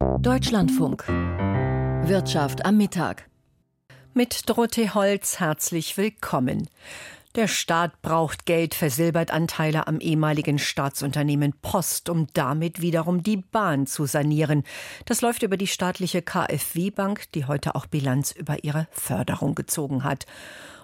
Deutschlandfunk. Wirtschaft am Mittag. Mit Dorothee Holz herzlich willkommen. Der Staat braucht Geld, versilbert Anteile am ehemaligen Staatsunternehmen Post, um damit wiederum die Bahn zu sanieren. Das läuft über die staatliche KfW Bank, die heute auch Bilanz über ihre Förderung gezogen hat.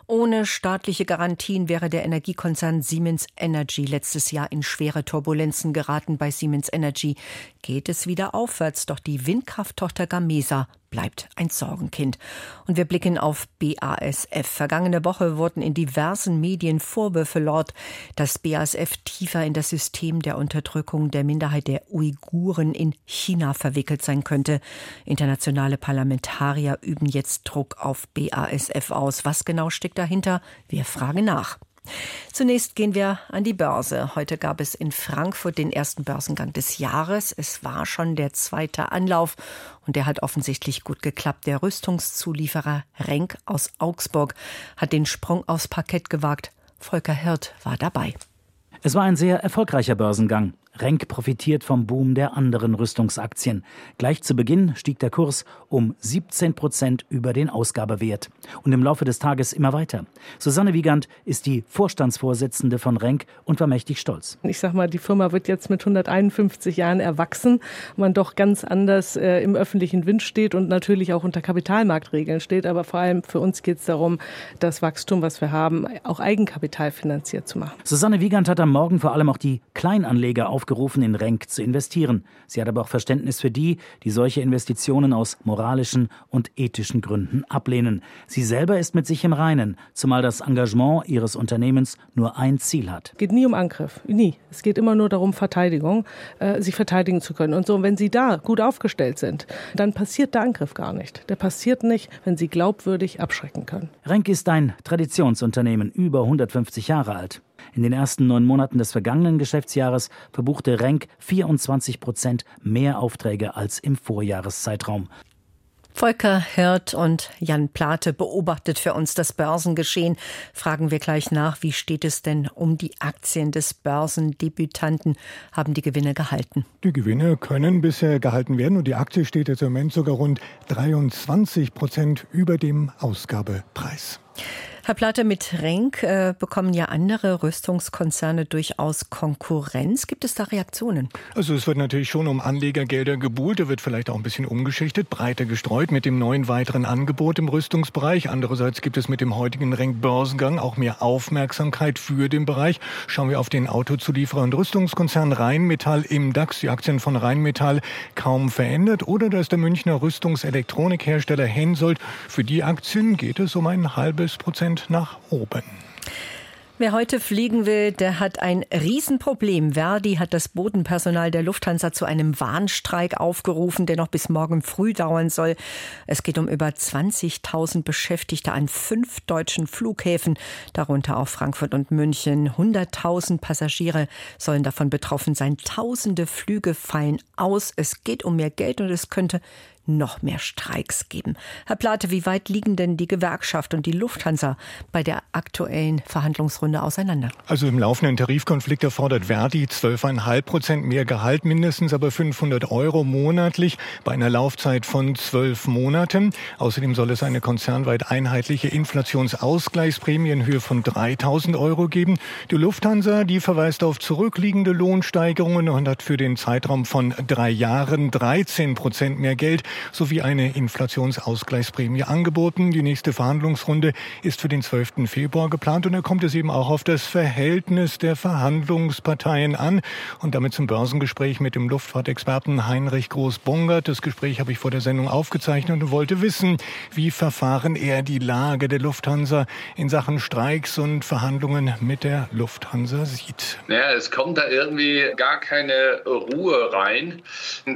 Ohne staatliche Garantien wäre der Energiekonzern Siemens Energy letztes Jahr in schwere Turbulenzen geraten. Bei Siemens Energy geht es wieder aufwärts, doch die Windkrafttochter Gamesa bleibt ein Sorgenkind. Und wir blicken auf BASF. Vergangene Woche wurden in diversen Medien Vorwürfe laut, dass BASF tiefer in das System der Unterdrückung der Minderheit der Uiguren in China verwickelt sein könnte. Internationale Parlamentarier üben jetzt Druck auf BASF aus. Was genau steckt dahinter? Wir fragen nach. Zunächst gehen wir an die Börse. Heute gab es in Frankfurt den ersten Börsengang des Jahres. Es war schon der zweite Anlauf und der hat offensichtlich gut geklappt. Der Rüstungszulieferer Renk aus Augsburg hat den Sprung aufs Parkett gewagt. Volker Hirt war dabei. Es war ein sehr erfolgreicher Börsengang. Renk profitiert vom Boom der anderen Rüstungsaktien. Gleich zu Beginn stieg der Kurs um 17 Prozent über den Ausgabewert und im Laufe des Tages immer weiter. Susanne Wiegand ist die Vorstandsvorsitzende von Renk und war mächtig stolz. Ich sag mal, die Firma wird jetzt mit 151 Jahren erwachsen, man doch ganz anders äh, im öffentlichen Wind steht und natürlich auch unter Kapitalmarktregeln steht. Aber vor allem für uns geht es darum, das Wachstum, was wir haben, auch Eigenkapital finanziert zu machen. Susanne Wiegand hat am Morgen vor allem auch die Kleinanleger auf aufgerufen, in Renk zu investieren. Sie hat aber auch Verständnis für die, die solche Investitionen aus moralischen und ethischen Gründen ablehnen. Sie selber ist mit sich im Reinen, zumal das Engagement ihres Unternehmens nur ein Ziel hat. Es geht nie um Angriff, nie. Es geht immer nur darum, Verteidigung, äh, sich verteidigen zu können. Und so, wenn Sie da gut aufgestellt sind, dann passiert der Angriff gar nicht. Der passiert nicht, wenn Sie glaubwürdig abschrecken können. Renk ist ein Traditionsunternehmen, über 150 Jahre alt. In den ersten neun Monaten des vergangenen Geschäftsjahres verbuchte Renk 24 Prozent mehr Aufträge als im Vorjahreszeitraum. Volker Hirt und Jan Plate beobachtet für uns das Börsengeschehen. Fragen wir gleich nach, wie steht es denn um die Aktien des Börsendebütanten? Haben die Gewinne gehalten? Die Gewinne können bisher gehalten werden und die Aktie steht jetzt im Moment sogar rund 23 Prozent über dem Ausgabepreis. Herr Platte, mit Renk äh, bekommen ja andere Rüstungskonzerne durchaus Konkurrenz. Gibt es da Reaktionen? Also es wird natürlich schon um Anlegergelder gebuhlt. Da wird vielleicht auch ein bisschen umgeschichtet, breiter gestreut mit dem neuen weiteren Angebot im Rüstungsbereich. Andererseits gibt es mit dem heutigen Renk-Börsengang auch mehr Aufmerksamkeit für den Bereich. Schauen wir auf den Autozulieferer und Rüstungskonzern Rheinmetall im DAX. Die Aktien von Rheinmetall kaum verändert. Oder da ist der Münchner Rüstungselektronikhersteller Hensoldt. Für die Aktien geht es um ein halbes Prozent Prozent nach oben. Wer heute fliegen will, der hat ein Riesenproblem. Verdi hat das Bodenpersonal der Lufthansa zu einem Warnstreik aufgerufen, der noch bis morgen früh dauern soll. Es geht um über 20.000 Beschäftigte an fünf deutschen Flughäfen, darunter auch Frankfurt und München. 100.000 Passagiere sollen davon betroffen sein. Tausende Flüge fallen aus. Es geht um mehr Geld und es könnte noch mehr Streiks geben. Herr Plate, wie weit liegen denn die Gewerkschaft und die Lufthansa bei der aktuellen Verhandlungsrunde auseinander? Also im laufenden Tarifkonflikt erfordert Verdi 12,5 Prozent mehr Gehalt, mindestens aber 500 Euro monatlich bei einer Laufzeit von zwölf Monaten. Außerdem soll es eine konzernweit einheitliche Inflationsausgleichsprämie in Höhe von 3000 Euro geben. Die Lufthansa, die verweist auf zurückliegende Lohnsteigerungen und hat für den Zeitraum von drei Jahren 13 Prozent mehr Geld sowie eine Inflationsausgleichsprämie angeboten. Die nächste Verhandlungsrunde ist für den 12. Februar geplant und da kommt es eben auch auf das Verhältnis der Verhandlungsparteien an. Und damit zum Börsengespräch mit dem Luftfahrtexperten Heinrich Groß-Bongert. Das Gespräch habe ich vor der Sendung aufgezeichnet und wollte wissen, wie verfahren er die Lage der Lufthansa in Sachen Streiks und Verhandlungen mit der Lufthansa sieht. Naja, es kommt da irgendwie gar keine Ruhe rein.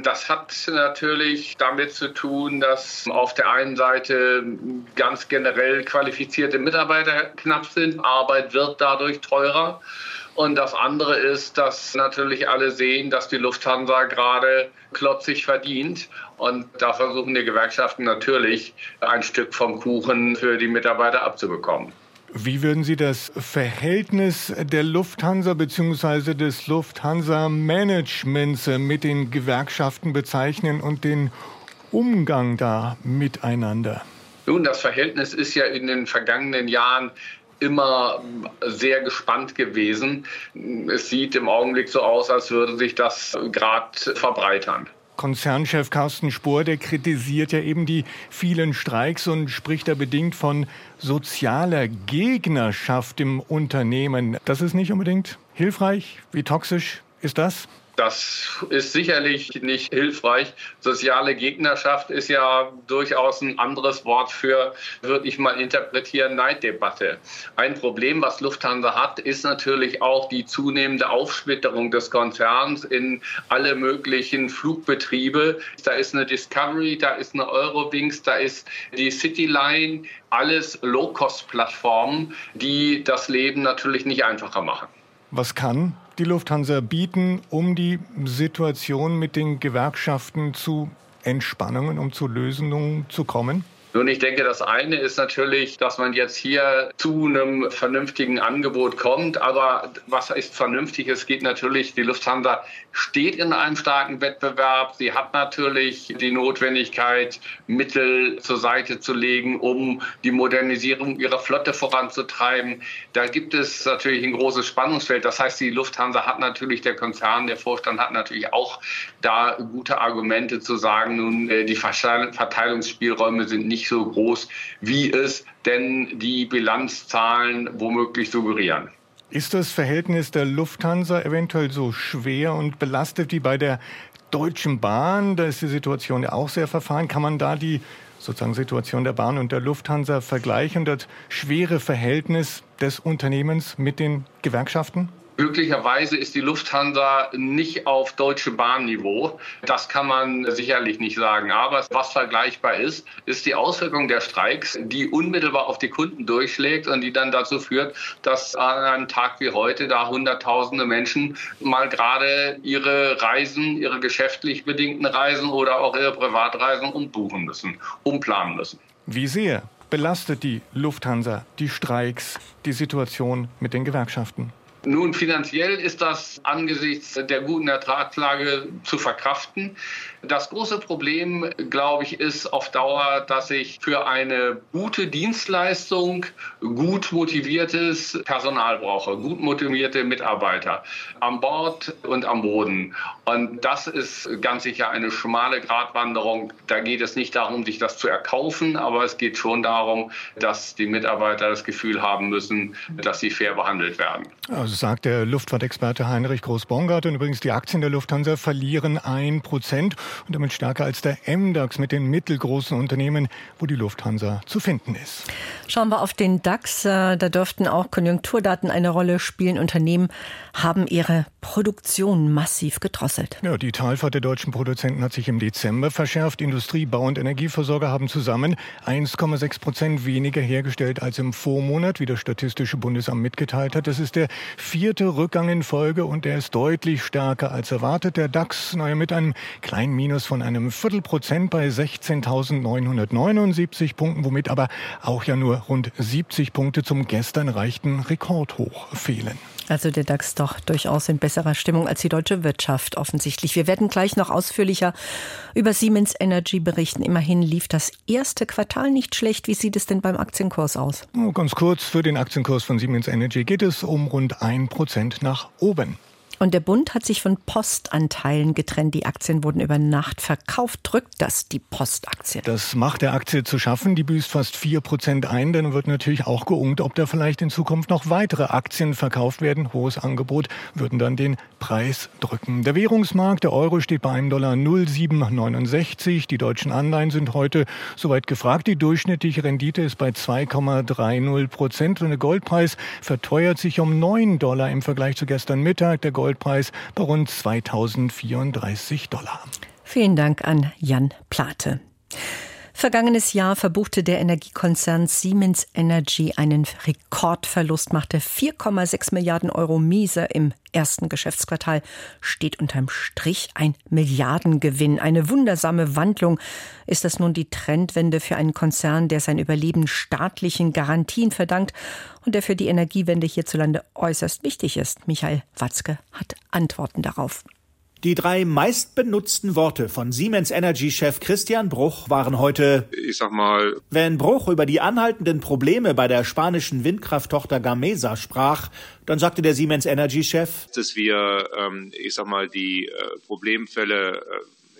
Das hat natürlich damit zu tun, dass auf der einen Seite ganz generell qualifizierte Mitarbeiter knapp sind. Arbeit wird dadurch teurer. Und das andere ist, dass natürlich alle sehen, dass die Lufthansa gerade klotzig verdient. Und da versuchen die Gewerkschaften natürlich ein Stück vom Kuchen für die Mitarbeiter abzubekommen. Wie würden Sie das Verhältnis der Lufthansa bzw. des Lufthansa-Managements mit den Gewerkschaften bezeichnen und den Umgang da miteinander? Nun, das Verhältnis ist ja in den vergangenen Jahren immer sehr gespannt gewesen. Es sieht im Augenblick so aus, als würde sich das gerade verbreitern. Konzernchef Carsten Spohr, der kritisiert ja eben die vielen Streiks und spricht da bedingt von sozialer Gegnerschaft im Unternehmen. Das ist nicht unbedingt hilfreich. Wie toxisch ist das? Das ist sicherlich nicht hilfreich. Soziale Gegnerschaft ist ja durchaus ein anderes Wort für, würde ich mal interpretieren, Neiddebatte. Ein Problem, was Lufthansa hat, ist natürlich auch die zunehmende Aufsplitterung des Konzerns in alle möglichen Flugbetriebe. Da ist eine Discovery, da ist eine Eurowings, da ist die Cityline, alles Low-Cost-Plattformen, die das Leben natürlich nicht einfacher machen. Was kann die Lufthansa bieten, um die Situation mit den Gewerkschaften zu Entspannungen, um zu Lösungen zu kommen? Nun, ich denke, das eine ist natürlich, dass man jetzt hier zu einem vernünftigen Angebot kommt. Aber was ist vernünftig? Es geht natürlich, die Lufthansa steht in einem starken Wettbewerb. Sie hat natürlich die Notwendigkeit, Mittel zur Seite zu legen, um die Modernisierung ihrer Flotte voranzutreiben. Da gibt es natürlich ein großes Spannungsfeld. Das heißt, die Lufthansa hat natürlich, der Konzern, der Vorstand hat natürlich auch da gute Argumente zu sagen, nun, äh, die Verteilungsspielräume sind nicht nicht so groß, wie es denn die Bilanzzahlen womöglich suggerieren. Ist das Verhältnis der Lufthansa eventuell so schwer und belastet wie bei der Deutschen Bahn? Da ist die Situation ja auch sehr verfahren. Kann man da die sozusagen Situation der Bahn und der Lufthansa vergleichen, das schwere Verhältnis des Unternehmens mit den Gewerkschaften? Glücklicherweise ist die Lufthansa nicht auf Deutsche Bahnniveau. Das kann man sicherlich nicht sagen. Aber was vergleichbar ist, ist die Auswirkung der Streiks, die unmittelbar auf die Kunden durchschlägt und die dann dazu führt, dass an einem Tag wie heute da Hunderttausende Menschen mal gerade ihre Reisen, ihre geschäftlich bedingten Reisen oder auch ihre Privatreisen umbuchen müssen, umplanen müssen. Wie sehr belastet die Lufthansa die Streiks, die Situation mit den Gewerkschaften? Nun, finanziell ist das angesichts der guten Ertragslage zu verkraften. Das große Problem, glaube ich, ist auf Dauer, dass ich für eine gute Dienstleistung gut motiviertes Personal brauche, gut motivierte Mitarbeiter an Bord und am Boden. Und das ist ganz sicher eine schmale Gratwanderung. Da geht es nicht darum, sich das zu erkaufen, aber es geht schon darum, dass die Mitarbeiter das Gefühl haben müssen, dass sie fair behandelt werden. Also sagt der Luftfahrtexperte Heinrich Groß-Bongard. Und übrigens, die Aktien der Lufthansa verlieren ein Prozent und damit stärker als der MDAX mit den mittelgroßen Unternehmen, wo die Lufthansa zu finden ist. Schauen wir auf den DAX. Äh, da dürften auch Konjunkturdaten eine Rolle spielen. Unternehmen haben ihre Produktion massiv gedrosselt. Ja, die Talfahrt der deutschen Produzenten hat sich im Dezember verschärft. Industrie, Bau und Energieversorger haben zusammen 1,6 Prozent weniger hergestellt als im Vormonat, wie das Statistische Bundesamt mitgeteilt hat. Das ist der vierte Rückgang in Folge und der ist deutlich stärker als erwartet. Der DAX naja, mit einem kleinen Minus von einem Viertelprozent bei 16.979 Punkten, womit aber auch ja nur rund 70 Punkte zum gestern erreichten Rekordhoch fehlen. Also der DAX doch durchaus in besserer Stimmung als die deutsche Wirtschaft offensichtlich. Wir werden gleich noch ausführlicher über Siemens Energy berichten. Immerhin lief das erste Quartal nicht schlecht. Wie sieht es denn beim Aktienkurs aus? Ganz kurz, für den Aktienkurs von Siemens Energy geht es um rund ein Prozent nach oben. Und der Bund hat sich von Postanteilen getrennt. Die Aktien wurden über Nacht verkauft. Drückt das die Postaktie? Das macht der Aktie zu schaffen. Die büßt fast 4 Prozent ein. Dann wird natürlich auch geungt, ob da vielleicht in Zukunft noch weitere Aktien verkauft werden. Hohes Angebot würden dann den Preis drücken. Der Währungsmarkt, der Euro steht bei einem Dollar 0,769. Die deutschen Anleihen sind heute soweit gefragt. Die durchschnittliche Rendite ist bei 2,30 Prozent. Und der Goldpreis verteuert sich um 9 Dollar im Vergleich zu gestern Mittag. Der Gold Goldpreis bei rund 2034 Dollar. Vielen Dank an Jan Plate. Vergangenes Jahr verbuchte der Energiekonzern Siemens Energy einen Rekordverlust, machte 4,6 Milliarden Euro miese im ersten Geschäftsquartal, steht unterm Strich ein Milliardengewinn. Eine wundersame Wandlung. Ist das nun die Trendwende für einen Konzern, der sein Überleben staatlichen Garantien verdankt und der für die Energiewende hierzulande äußerst wichtig ist? Michael Watzke hat Antworten darauf. Die drei meistbenutzten Worte von Siemens Energy-Chef Christian Bruch waren heute, ich sag mal, wenn Bruch über die anhaltenden Probleme bei der spanischen Windkrafttochter Gamesa sprach, dann sagte der Siemens Energy-Chef, dass wir, ähm, ich sag mal, die äh, Problemfälle äh,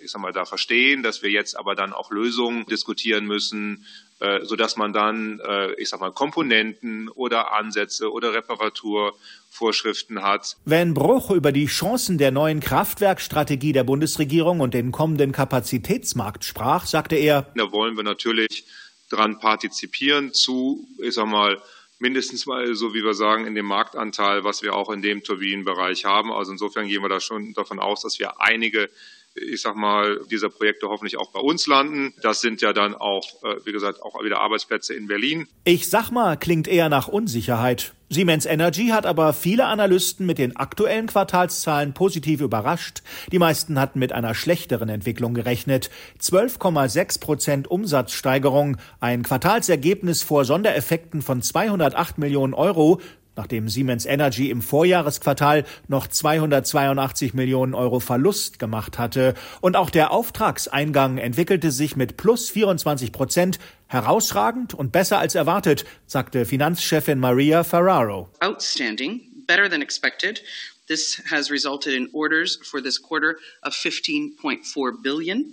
ich sag mal, da verstehen, dass wir jetzt aber dann auch Lösungen diskutieren müssen, äh, so dass man dann, äh, ich sag mal, Komponenten oder Ansätze oder Reparaturvorschriften hat. Wenn Bruch über die Chancen der neuen Kraftwerkstrategie der Bundesregierung und den kommenden Kapazitätsmarkt sprach, sagte er, da wollen wir natürlich dran partizipieren zu, ich sag mal, mindestens mal so wie wir sagen in dem Marktanteil, was wir auch in dem Turbinenbereich haben. Also insofern gehen wir da schon davon aus, dass wir einige ich sag mal, dieser Projekte hoffentlich auch bei uns landen. Das sind ja dann auch, äh, wie gesagt, auch wieder Arbeitsplätze in Berlin. Ich sag mal, klingt eher nach Unsicherheit. Siemens Energy hat aber viele Analysten mit den aktuellen Quartalszahlen positiv überrascht. Die meisten hatten mit einer schlechteren Entwicklung gerechnet. 12,6 Prozent Umsatzsteigerung, ein Quartalsergebnis vor Sondereffekten von 208 Millionen Euro nachdem Siemens Energy im Vorjahresquartal noch 282 Millionen Euro Verlust gemacht hatte. Und auch der Auftragseingang entwickelte sich mit plus 24 Prozent herausragend und besser als erwartet, sagte Finanzchefin Maria Ferraro. Outstanding, better than expected. This has resulted in orders for this quarter of 15.4 billion.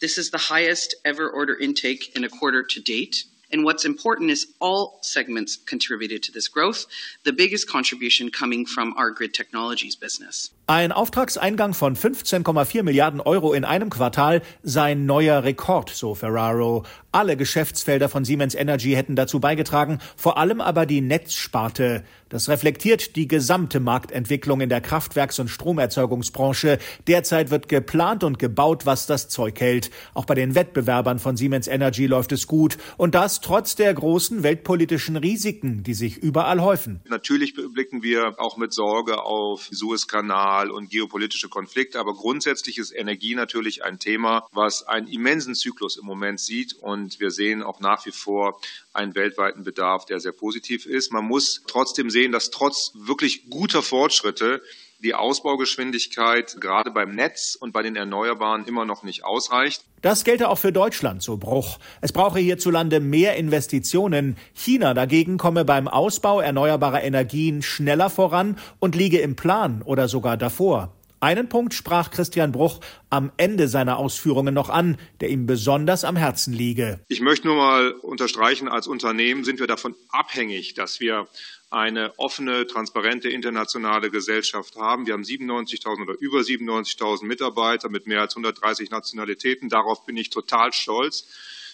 This is the highest ever order intake in a quarter to date. And what's important is all segments contributed to this growth, the biggest contribution coming from our grid technologies business. Ein Auftragseingang von 15,4 Milliarden Euro in einem Quartal sei ein neuer Rekord, so Ferraro. Alle Geschäftsfelder von Siemens Energy hätten dazu beigetragen, vor allem aber die Netzsparte. Das reflektiert die gesamte Marktentwicklung in der Kraftwerks- und Stromerzeugungsbranche. Derzeit wird geplant und gebaut, was das Zeug hält. Auch bei den Wettbewerbern von Siemens Energy läuft es gut. Und das trotz der großen weltpolitischen Risiken, die sich überall häufen. Natürlich blicken wir auch mit Sorge auf Suezkanal und geopolitische Konflikte. Aber grundsätzlich ist Energie natürlich ein Thema, was einen immensen Zyklus im Moment sieht. Und wir sehen auch nach wie vor einen weltweiten Bedarf, der sehr positiv ist. Man muss trotzdem sehen, dass trotz wirklich guter Fortschritte die Ausbaugeschwindigkeit gerade beim Netz und bei den Erneuerbaren immer noch nicht ausreicht. Das gelte auch für Deutschland, so Bruch. Es brauche hierzulande mehr Investitionen. China dagegen komme beim Ausbau erneuerbarer Energien schneller voran und liege im Plan oder sogar davor. Einen Punkt sprach Christian Bruch am Ende seiner Ausführungen noch an, der ihm besonders am Herzen liege. Ich möchte nur mal unterstreichen, als Unternehmen sind wir davon abhängig, dass wir eine offene, transparente internationale Gesellschaft haben. Wir haben 97.000 oder über 97.000 Mitarbeiter mit mehr als 130 Nationalitäten. Darauf bin ich total stolz.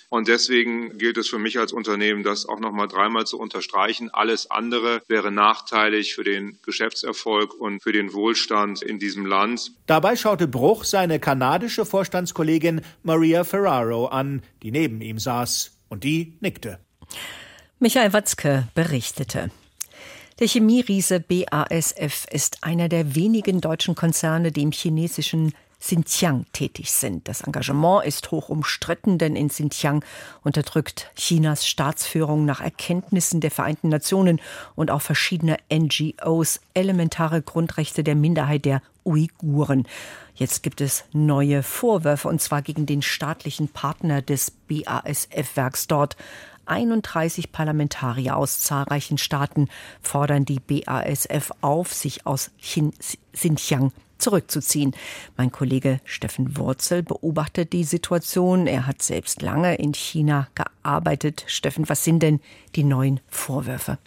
Und deswegen gilt es für mich als Unternehmen, das auch noch mal dreimal zu unterstreichen. Alles andere wäre nachteilig für den Geschäftserfolg und für den Wohlstand in diesem Land. Dabei schaute Bruch seine kanadische Vorstandskollegin Maria Ferraro an, die neben ihm saß. Und die nickte. Michael Watzke berichtete. Der Chemieriese BASF ist einer der wenigen deutschen Konzerne, die im chinesischen Xinjiang tätig sind. Das Engagement ist hoch umstritten, denn in Xinjiang unterdrückt Chinas Staatsführung nach Erkenntnissen der Vereinten Nationen und auch verschiedener NGOs elementare Grundrechte der Minderheit der Uiguren. Jetzt gibt es neue Vorwürfe, und zwar gegen den staatlichen Partner des BASF-Werks dort. 31 Parlamentarier aus zahlreichen Staaten fordern die BASF auf, sich aus Xinjiang zurückzuziehen. Mein Kollege Steffen Wurzel beobachtet die Situation. Er hat selbst lange in China gearbeitet. Steffen, was sind denn die neuen Vorwürfe?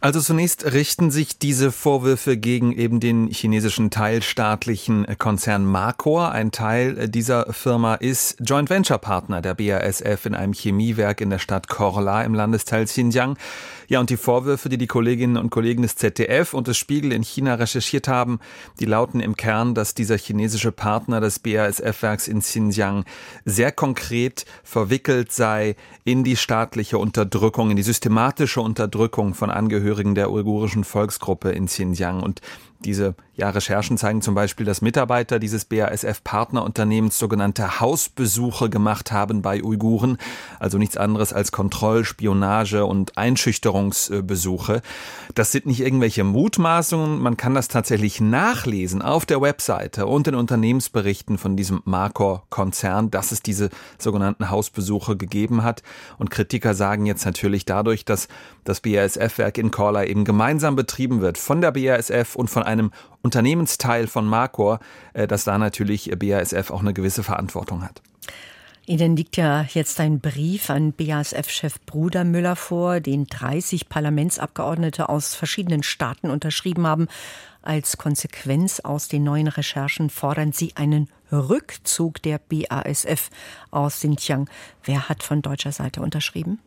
Also zunächst richten sich diese Vorwürfe gegen eben den chinesischen teilstaatlichen Konzern Marcor. Ein Teil dieser Firma ist Joint Venture Partner der BASF in einem Chemiewerk in der Stadt Korla im Landesteil Xinjiang. Ja, und die Vorwürfe, die die Kolleginnen und Kollegen des ZDF und des Spiegel in China recherchiert haben, die lauten im Kern, dass dieser chinesische Partner des BASF-Werks in Xinjiang sehr konkret verwickelt sei in die staatliche Unterdrückung, in die systematische Unterdrückung von Angehörigen der uigurischen Volksgruppe in Xinjiang. Und diese ja, Recherchen zeigen zum Beispiel, dass Mitarbeiter dieses BASF-Partnerunternehmens sogenannte Hausbesuche gemacht haben bei Uiguren, also nichts anderes als Kontroll-, Spionage- und Einschüchterungsbesuche. Das sind nicht irgendwelche Mutmaßungen, man kann das tatsächlich nachlesen auf der Webseite und in Unternehmensberichten von diesem Marcor-Konzern, dass es diese sogenannten Hausbesuche gegeben hat. Und Kritiker sagen jetzt natürlich dadurch, dass das BASF-Werk in Korla eben gemeinsam betrieben wird von der BASF und von einem Unternehmensteil von Marcor, äh, dass da natürlich BASF auch eine gewisse Verantwortung hat. Ihnen liegt ja jetzt ein Brief an BASF-Chef Bruder Müller vor, den 30 Parlamentsabgeordnete aus verschiedenen Staaten unterschrieben haben. Als Konsequenz aus den neuen Recherchen fordern sie einen Rückzug der BASF aus Xinjiang. Wer hat von deutscher Seite unterschrieben?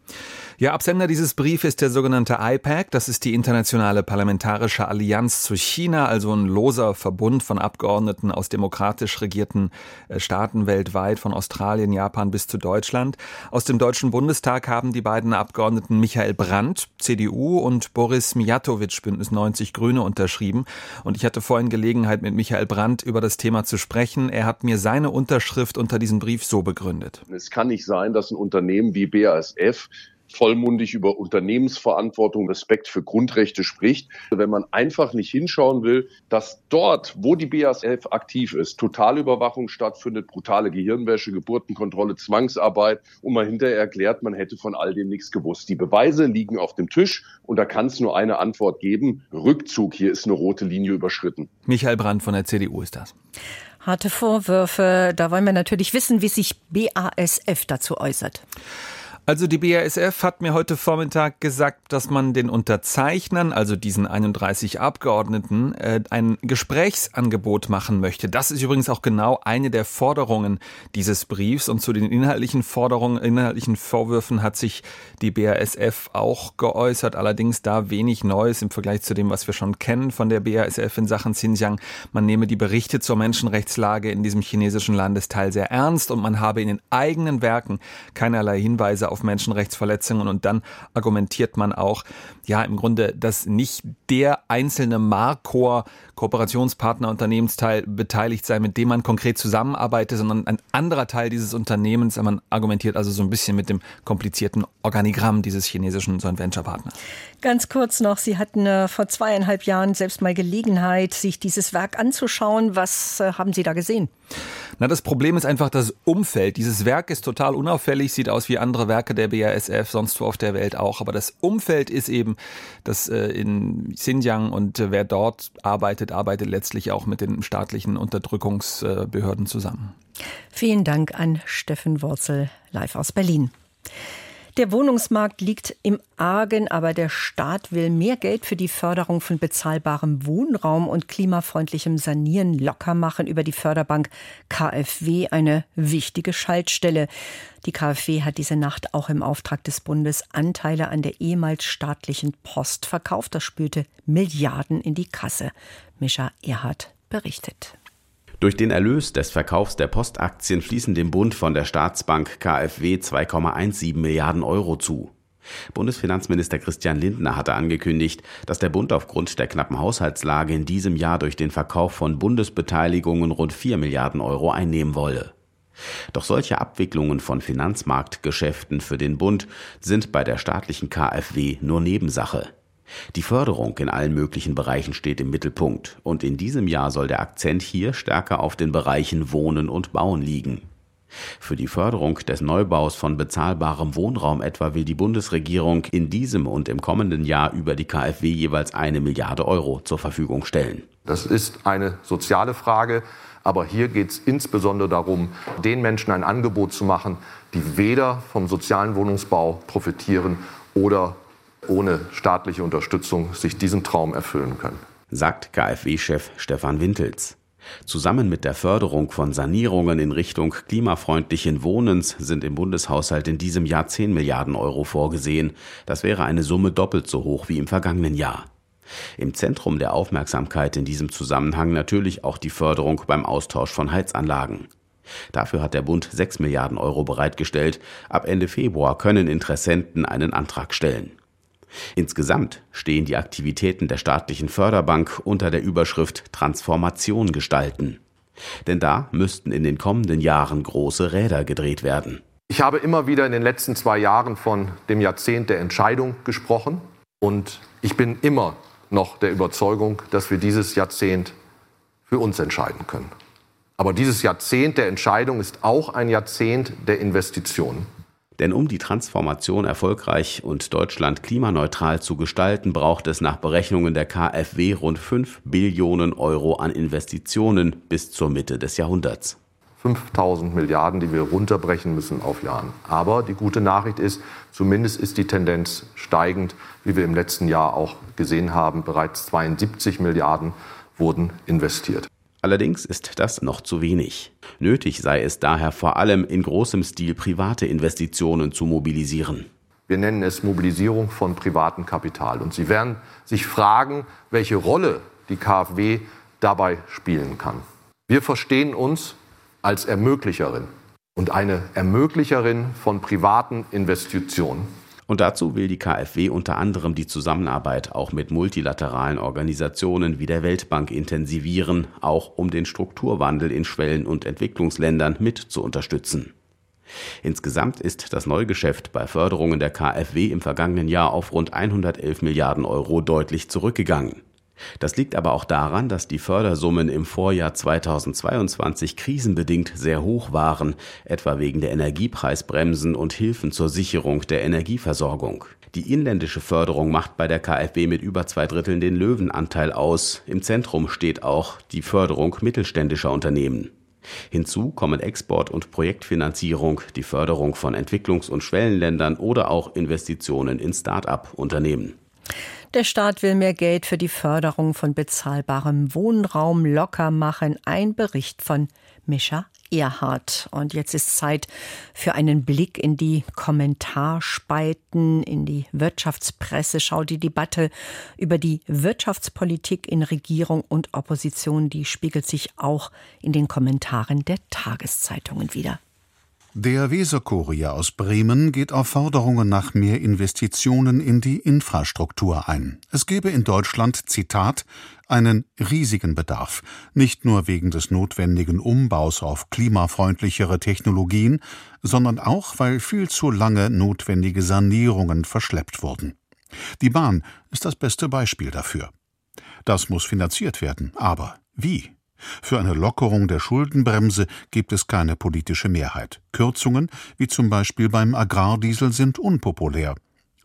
Ja, Absender dieses Briefes ist der sogenannte IPAC. Das ist die Internationale Parlamentarische Allianz zu China, also ein loser Verbund von Abgeordneten aus demokratisch regierten äh, Staaten weltweit, von Australien, Japan bis zu Deutschland. Aus dem Deutschen Bundestag haben die beiden Abgeordneten Michael Brandt, CDU, und Boris Mijatovic, Bündnis 90 Grüne, unterschrieben. Und ich hatte vorhin Gelegenheit, mit Michael Brandt über das Thema zu sprechen. Er hat mir seine Unterschrift unter diesem Brief so begründet. Es kann nicht sein, dass ein Unternehmen wie BASF vollmundig über Unternehmensverantwortung, Respekt für Grundrechte spricht. Wenn man einfach nicht hinschauen will, dass dort, wo die BASF aktiv ist, Totalüberwachung stattfindet, brutale Gehirnwäsche, Geburtenkontrolle, Zwangsarbeit und man hinterher erklärt, man hätte von all dem nichts gewusst. Die Beweise liegen auf dem Tisch und da kann es nur eine Antwort geben. Rückzug, hier ist eine rote Linie überschritten. Michael Brandt von der CDU ist das harte Vorwürfe. Da wollen wir natürlich wissen, wie sich BASF dazu äußert. Also die BASF hat mir heute Vormittag gesagt, dass man den Unterzeichnern, also diesen 31 Abgeordneten, äh, ein Gesprächsangebot machen möchte. Das ist übrigens auch genau eine der Forderungen dieses Briefs. Und zu den inhaltlichen Forderungen, inhaltlichen Vorwürfen hat sich die BASF auch geäußert. Allerdings da wenig Neues im Vergleich zu dem, was wir schon kennen von der BASF in Sachen Xinjiang. Man nehme die Berichte zur Menschenrechtslage in diesem chinesischen Landesteil sehr ernst und man habe in den eigenen Werken keinerlei Hinweise auf auf Menschenrechtsverletzungen und dann argumentiert man auch, ja, im Grunde, dass nicht der einzelne Markor Kooperationspartner Unternehmensteil beteiligt sei, mit dem man konkret zusammenarbeitet, sondern ein anderer Teil dieses Unternehmens. Man argumentiert also so ein bisschen mit dem komplizierten Organigramm dieses chinesischen Joint Venture Partners. Ganz kurz noch, Sie hatten äh, vor zweieinhalb Jahren selbst mal Gelegenheit, sich dieses Werk anzuschauen. Was äh, haben Sie da gesehen? Na, das Problem ist einfach das Umfeld. Dieses Werk ist total unauffällig, sieht aus wie andere Werke der BASF, sonst wo auf der Welt auch. Aber das Umfeld ist eben, dass äh, in Xinjiang und äh, wer dort arbeitet, arbeitet letztlich auch mit den staatlichen Unterdrückungsbehörden zusammen. Vielen Dank an Steffen Wurzel live aus Berlin. Der Wohnungsmarkt liegt im Argen, aber der Staat will mehr Geld für die Förderung von bezahlbarem Wohnraum und klimafreundlichem Sanieren locker machen über die Förderbank KfW, eine wichtige Schaltstelle. Die KfW hat diese Nacht auch im Auftrag des Bundes Anteile an der ehemals staatlichen Post verkauft. Das spülte Milliarden in die Kasse. Mischa Erhard berichtet. Durch den Erlös des Verkaufs der Postaktien fließen dem Bund von der Staatsbank KfW 2,17 Milliarden Euro zu. Bundesfinanzminister Christian Lindner hatte angekündigt, dass der Bund aufgrund der knappen Haushaltslage in diesem Jahr durch den Verkauf von Bundesbeteiligungen rund 4 Milliarden Euro einnehmen wolle. Doch solche Abwicklungen von Finanzmarktgeschäften für den Bund sind bei der staatlichen KfW nur Nebensache. Die Förderung in allen möglichen Bereichen steht im Mittelpunkt und in diesem Jahr soll der Akzent hier stärker auf den Bereichen Wohnen und Bauen liegen. Für die Förderung des Neubaus von bezahlbarem Wohnraum etwa will die Bundesregierung in diesem und im kommenden Jahr über die KfW jeweils eine Milliarde Euro zur Verfügung stellen. Das ist eine soziale Frage, aber hier geht es insbesondere darum, den Menschen ein Angebot zu machen, die weder vom sozialen Wohnungsbau profitieren oder ohne staatliche Unterstützung sich diesen Traum erfüllen können. Sagt KfW-Chef Stefan Wintels. Zusammen mit der Förderung von Sanierungen in Richtung klimafreundlichen Wohnens sind im Bundeshaushalt in diesem Jahr 10 Milliarden Euro vorgesehen. Das wäre eine Summe doppelt so hoch wie im vergangenen Jahr. Im Zentrum der Aufmerksamkeit in diesem Zusammenhang natürlich auch die Förderung beim Austausch von Heizanlagen. Dafür hat der Bund 6 Milliarden Euro bereitgestellt. Ab Ende Februar können Interessenten einen Antrag stellen. Insgesamt stehen die Aktivitäten der staatlichen Förderbank unter der Überschrift Transformation gestalten. Denn da müssten in den kommenden Jahren große Räder gedreht werden. Ich habe immer wieder in den letzten zwei Jahren von dem Jahrzehnt der Entscheidung gesprochen. Und ich bin immer noch der Überzeugung, dass wir dieses Jahrzehnt für uns entscheiden können. Aber dieses Jahrzehnt der Entscheidung ist auch ein Jahrzehnt der Investitionen. Denn um die Transformation erfolgreich und Deutschland klimaneutral zu gestalten, braucht es nach Berechnungen der KfW rund 5 Billionen Euro an Investitionen bis zur Mitte des Jahrhunderts. 5000 Milliarden, die wir runterbrechen müssen auf Jahren. Aber die gute Nachricht ist, zumindest ist die Tendenz steigend, wie wir im letzten Jahr auch gesehen haben. Bereits 72 Milliarden wurden investiert. Allerdings ist das noch zu wenig. Nötig sei es daher vor allem in großem Stil private Investitionen zu mobilisieren. Wir nennen es Mobilisierung von privatem Kapital. Und Sie werden sich fragen, welche Rolle die KfW dabei spielen kann. Wir verstehen uns als Ermöglicherin und eine Ermöglicherin von privaten Investitionen. Und dazu will die KfW unter anderem die Zusammenarbeit auch mit multilateralen Organisationen wie der Weltbank intensivieren, auch um den Strukturwandel in Schwellen- und Entwicklungsländern mit zu unterstützen. Insgesamt ist das Neugeschäft bei Förderungen der KfW im vergangenen Jahr auf rund 111 Milliarden Euro deutlich zurückgegangen. Das liegt aber auch daran, dass die Fördersummen im Vorjahr 2022 krisenbedingt sehr hoch waren, etwa wegen der Energiepreisbremsen und Hilfen zur Sicherung der Energieversorgung. Die inländische Förderung macht bei der KfW mit über zwei Dritteln den Löwenanteil aus. Im Zentrum steht auch die Förderung mittelständischer Unternehmen. Hinzu kommen Export- und Projektfinanzierung, die Förderung von Entwicklungs- und Schwellenländern oder auch Investitionen in Start-up-Unternehmen. Der Staat will mehr Geld für die Förderung von bezahlbarem Wohnraum locker machen. Ein Bericht von Mischa Erhard. Und jetzt ist Zeit für einen Blick in die Kommentarspalten, in die Wirtschaftspresse. Schau die Debatte über die Wirtschaftspolitik in Regierung und Opposition, die spiegelt sich auch in den Kommentaren der Tageszeitungen wieder. Der Weserkurier aus Bremen geht auf Forderungen nach mehr Investitionen in die Infrastruktur ein. Es gebe in Deutschland, Zitat, einen riesigen Bedarf, nicht nur wegen des notwendigen Umbaus auf klimafreundlichere Technologien, sondern auch, weil viel zu lange notwendige Sanierungen verschleppt wurden. Die Bahn ist das beste Beispiel dafür. Das muss finanziert werden, aber wie? Für eine Lockerung der Schuldenbremse gibt es keine politische Mehrheit. Kürzungen, wie zum Beispiel beim Agrardiesel, sind unpopulär.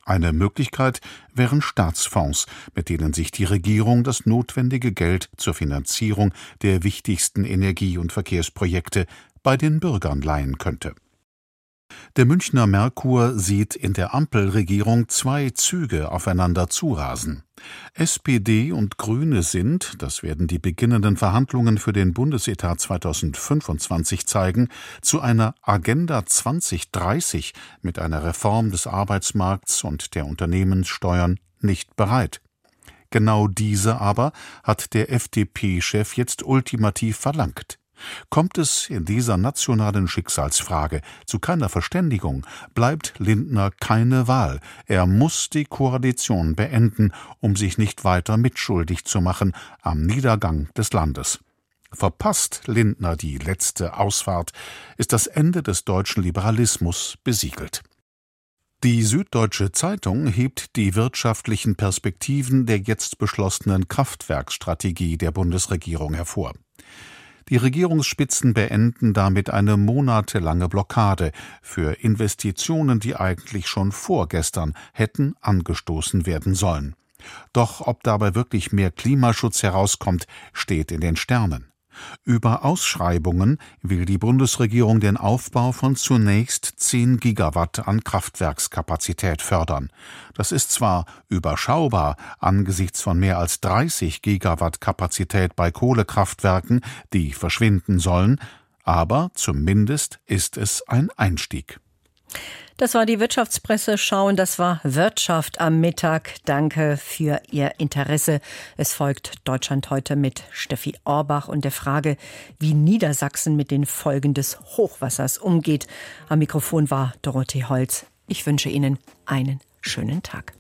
Eine Möglichkeit wären Staatsfonds, mit denen sich die Regierung das notwendige Geld zur Finanzierung der wichtigsten Energie- und Verkehrsprojekte bei den Bürgern leihen könnte. Der Münchner Merkur sieht in der Ampelregierung zwei Züge aufeinander zurasen. SPD und Grüne sind, das werden die beginnenden Verhandlungen für den Bundesetat 2025 zeigen, zu einer Agenda 2030 mit einer Reform des Arbeitsmarkts und der Unternehmenssteuern nicht bereit. Genau diese aber hat der FDP-Chef jetzt ultimativ verlangt. Kommt es in dieser nationalen Schicksalsfrage zu keiner Verständigung, bleibt Lindner keine Wahl. Er muss die Koalition beenden, um sich nicht weiter mitschuldig zu machen am Niedergang des Landes. Verpasst Lindner die letzte Ausfahrt, ist das Ende des deutschen Liberalismus besiegelt. Die Süddeutsche Zeitung hebt die wirtschaftlichen Perspektiven der jetzt beschlossenen Kraftwerksstrategie der Bundesregierung hervor. Die Regierungsspitzen beenden damit eine monatelange Blockade für Investitionen, die eigentlich schon vorgestern hätten angestoßen werden sollen. Doch ob dabei wirklich mehr Klimaschutz herauskommt, steht in den Sternen. Über Ausschreibungen will die Bundesregierung den Aufbau von zunächst 10 Gigawatt an Kraftwerkskapazität fördern. Das ist zwar überschaubar angesichts von mehr als 30 Gigawatt Kapazität bei Kohlekraftwerken, die verschwinden sollen, aber zumindest ist es ein Einstieg. Das war die Wirtschaftspresse schauen. Das war Wirtschaft am Mittag. Danke für Ihr Interesse. Es folgt Deutschland heute mit Steffi Orbach und der Frage, wie Niedersachsen mit den Folgen des Hochwassers umgeht. Am Mikrofon war Dorothee Holz. Ich wünsche Ihnen einen schönen Tag.